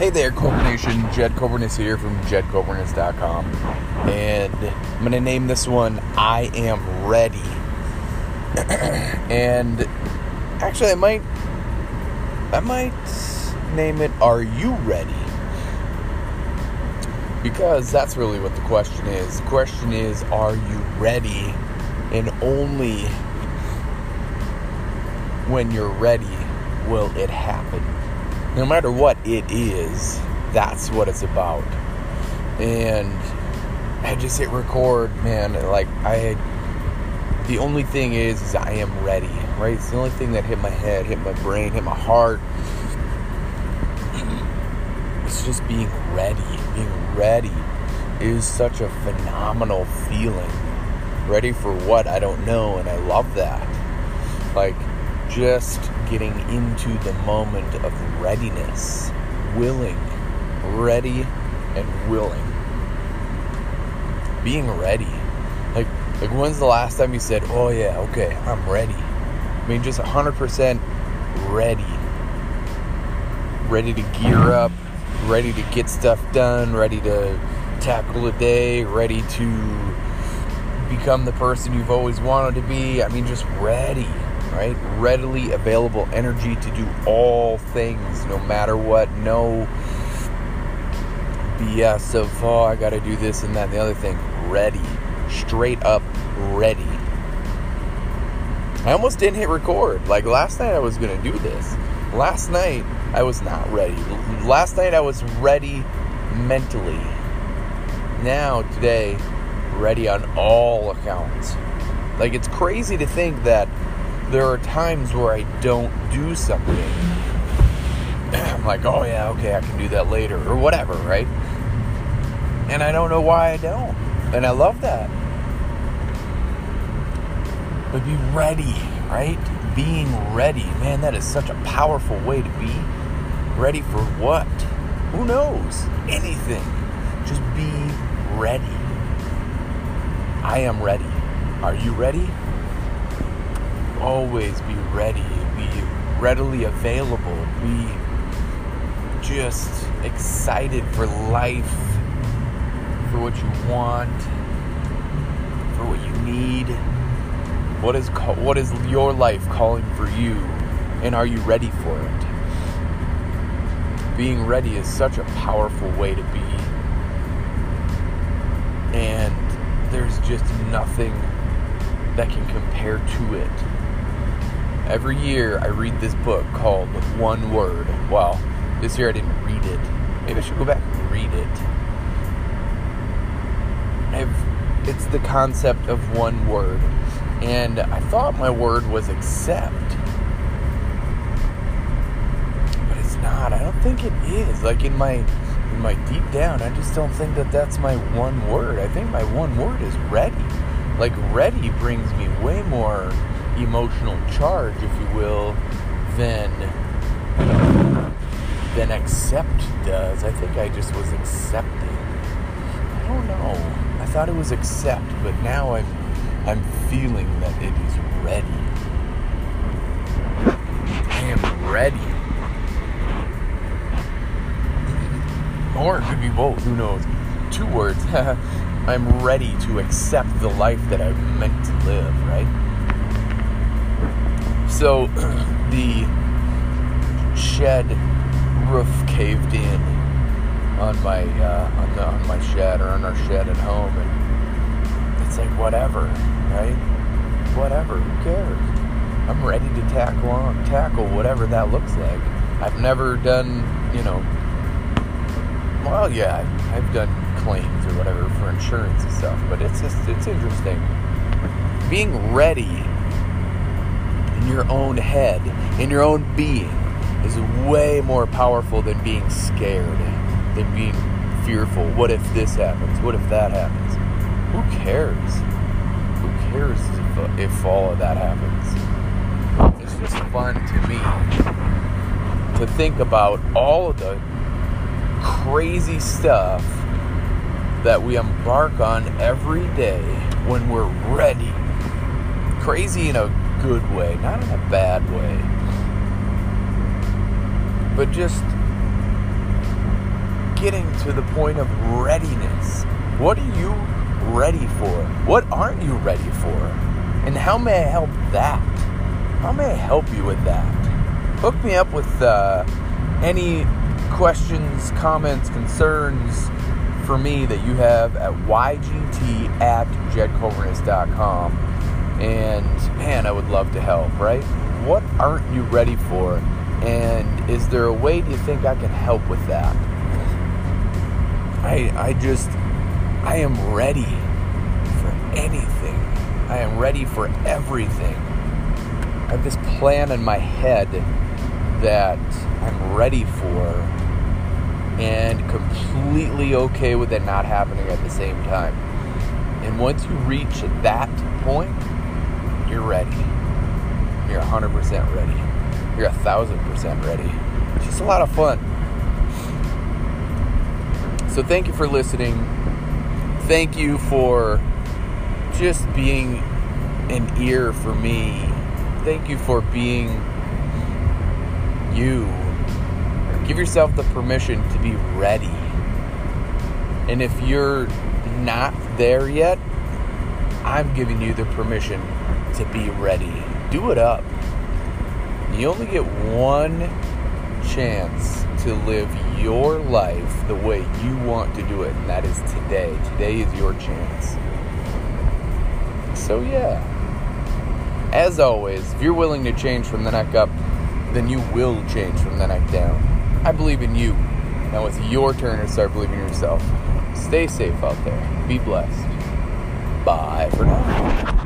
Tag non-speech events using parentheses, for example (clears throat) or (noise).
Hey there, Cobra Nation. Jed Coburness here from JedCoburness.com. And I'm going to name this one I Am Ready. (clears throat) and actually, I might. I might name it Are You Ready? Because that's really what the question is. The question is Are you ready? And only when you're ready will it happen. No matter what it is, that's what it's about. And I just hit record, man. Like, I. The only thing is, is I am ready, right? It's the only thing that hit my head, hit my brain, hit my heart. It's just being ready. Being ready is such a phenomenal feeling. Ready for what? I don't know, and I love that. Like, just getting into the moment of readiness, willing, ready, and willing. Being ready. Like, like when's the last time you said, "Oh yeah, okay, I'm ready"? I mean, just 100% ready. Ready to gear up, ready to get stuff done, ready to tackle a day, ready to become the person you've always wanted to be. I mean, just ready right? Readily available energy to do all things, no matter what. No BS of, oh, I gotta do this and that and the other thing. Ready. Straight up ready. I almost didn't hit record. Like last night, I was gonna do this. Last night, I was not ready. Last night, I was ready mentally. Now, today, ready on all accounts. Like, it's crazy to think that there are times where I don't do something. (clears throat) I'm like, oh yeah, okay, I can do that later or whatever, right? And I don't know why I don't. And I love that. But be ready, right? Being ready. Man, that is such a powerful way to be. Ready for what? Who knows? Anything. Just be ready. I am ready. Are you ready? Always be ready, be readily available, be just excited for life, for what you want, for what you need. What is what is your life calling for you, and are you ready for it? Being ready is such a powerful way to be, and there's just nothing that can compare to it every year I read this book called One Word. Well, this year I didn't read it. Maybe I should go back and read it. I've, it's the concept of one word. And I thought my word was accept. But it's not. I don't think it is. Like in my in my deep down, I just don't think that that's my one word. I think my one word is ready. Like ready brings me way more emotional charge, if you will, than than accept does. I think I just was accepting. I don't know. I thought it was accept, but now I'm I'm feeling that it is ready. I am ready. Or it could be both, who knows? Two words. (laughs) I'm ready to accept the life that I'm meant to live, right? So (clears throat) the shed roof caved in on my uh, on, the, on my shed or on our shed at home, and it's like whatever, right? Whatever, who cares? I'm ready to tackle on tackle whatever that looks like. I've never done, you know. Well, yeah, I've done claims or whatever for insurance and stuff, but it's just it's interesting. Being ready in your own head, in your own being, is way more powerful than being scared, than being fearful. What if this happens? What if that happens? Who cares? Who cares if, if all of that happens? It's just fun to me to think about all of the crazy stuff that we embark on every day when we're ready. Crazy in a good way, not in a bad way. But just getting to the point of readiness. What are you ready for? What aren't you ready for? And how may I help that? How may I help you with that? Hook me up with uh, any questions, comments, concerns for me that you have at ygt at jedcoburness.com. And man, I would love to help, right? What aren't you ready for? And is there a way do you think I can help with that? I I just I am ready for anything. I am ready for everything. I have this plan in my head that I'm ready for and completely okay with it not happening at the same time. And once you reach that point, you're ready. You're 100% ready. You're 1000% ready. It's just a lot of fun. So, thank you for listening. Thank you for just being an ear for me. Thank you for being you. Give yourself the permission to be ready. And if you're not there yet, I'm giving you the permission to be ready. Do it up. You only get one chance to live your life the way you want to do it, and that is today. Today is your chance. So, yeah. As always, if you're willing to change from the neck up, then you will change from the neck down. I believe in you. Now it's your turn to start believing in yourself. Stay safe out there. Be blessed. Bye for now.